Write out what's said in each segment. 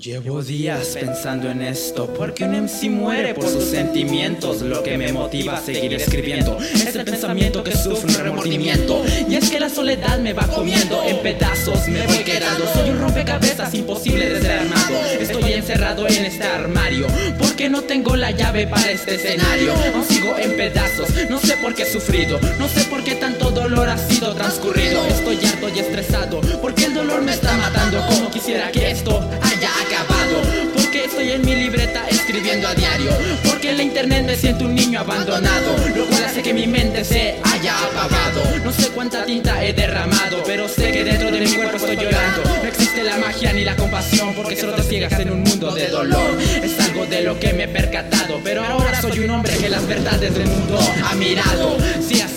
Llevo días pensando en esto, porque un MC muere por sus sentimientos, lo que me motiva a seguir escribiendo. Es el pensamiento que sufre un remordimiento, y es que la soledad me va comiendo en pedazos, me voy quedando. Soy un rompecabezas imposible de ser armado. Estoy encerrado en este armario, porque no tengo la llave para este escenario. Aún sigo en pedazos, no sé por qué he sufrido, no sé por qué tanto dolor ha sido transcurrido. Estoy harto y estresado, porque el dolor me está matando. Como quisiera que esto escribiendo a diario. Porque en la internet me siento un niño abandonado. Lo cual hace que mi mente se haya apagado. No sé cuánta tinta he derramado, pero sé que dentro de mi cuerpo estoy llorando. No existe la magia ni la compasión, porque solo te ciegas en un mundo de dolor. Es algo de lo que me he percatado, pero ahora soy un hombre que las verdades del mundo ha mirado.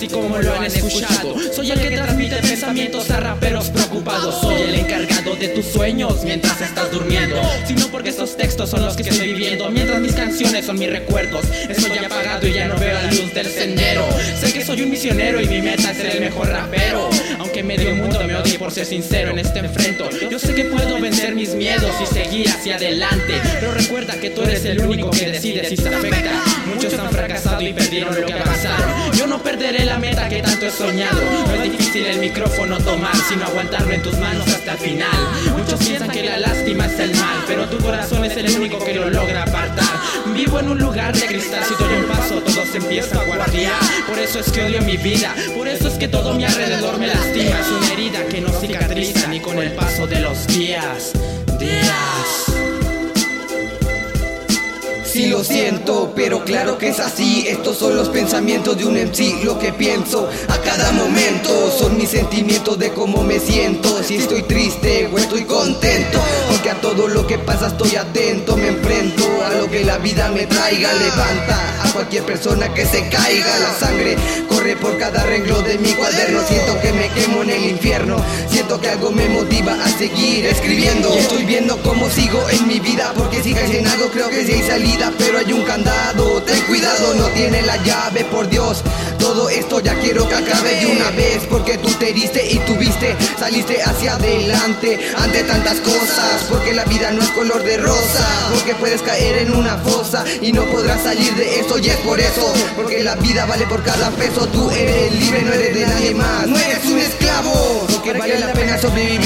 Así como lo han escuchado. Soy el que transmite pensamientos a raperos preocupados. Soy el encargado de tus sueños mientras estás durmiendo. Sino porque estos textos son los que estoy viviendo. Mientras mis canciones son mis recuerdos. Estoy apagado y ya no veo la luz del sendero. Sé que soy un misionero y mi meta es ser el mejor rapero. Aunque medio mundo me odie por ser sincero en este enfrento. Yo sé que puedo vencer mis miedos y seguir hacia adelante. Pero recuerda que tú eres el único que decide si se afecta. Muchos han fracasado y perdieron lo que avanzaron. Perderé la meta que tanto he soñado. No es difícil el micrófono tomar, sino aguantarlo en tus manos hasta el final. Muchos piensan que la lástima es el mal, pero tu corazón es el único que lo logra apartar. Vivo en un lugar de cristal, si doy un paso, todo se empieza a guardiar. Por eso es que odio mi vida, por eso es que todo mi alrededor me lastima. Es una herida que no cicatriza ni con el paso de los días. Días. Lo siento, pero claro que es así. Estos son los pensamientos de un MC Lo que pienso a cada momento. Son mis sentimientos de cómo me siento. Si estoy triste o estoy contento Porque a todo lo que pasa estoy atento. Me enfrento a lo que la vida me traiga. Levanta a cualquier persona que se caiga. La sangre corre por cada renglón de mi cuaderno. Siento que me quemo en el infierno. Siento que algo me motiva seguir escribiendo Estoy viendo cómo sigo en mi vida Porque si caes en algo creo que si hay salida pero hay un candado. Ten cuidado, no tiene la llave, por Dios. Todo esto ya quiero que acabe de una vez, porque tú te diste y tuviste, saliste hacia adelante ante tantas cosas. Porque la vida no es color de rosa, porque puedes caer en una fosa y no podrás salir de eso. Y es por eso, porque la vida vale por cada peso. Tú eres libre, no eres de nadie más, no eres un esclavo. Porque vale la pena sobrevivir,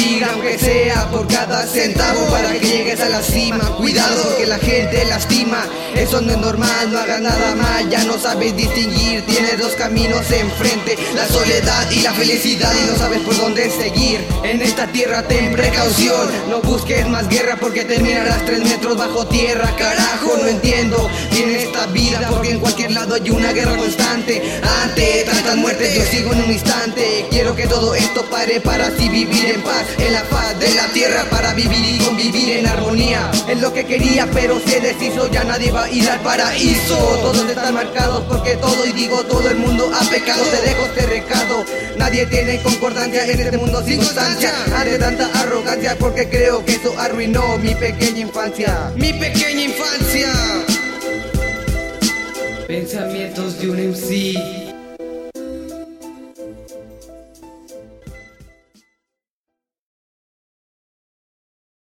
aunque por cada centavo, para que llegues a la cima. Cuidado, que la gente lastima. Eso no es normal, no hagas nada mal, ya no sabes distinguir, tienes dos caminos enfrente, la soledad y la felicidad y no sabes por dónde seguir. En esta tierra ten precaución, no busques más guerra porque terminarás tres metros bajo tierra, carajo, no entiendo bien esta vida porque en cualquier lado hay una guerra constante. Ante tantas muertes yo sigo en un instante, quiero que todo esto pare para así vivir en paz, en la paz de la tierra para vivir y convivir en armonía. Es lo que quería pero se deshizo, ya nadie va a ir al paraíso. Todos están marcados porque todo y digo todo el mundo ha pecado. Te dejo este recado. Nadie tiene concordancia en este mundo sin constancia. Ante tanta arrogancia porque creo que eso arruinó mi pequeña infancia. Mi pequeña infancia. Pensamientos de un MC.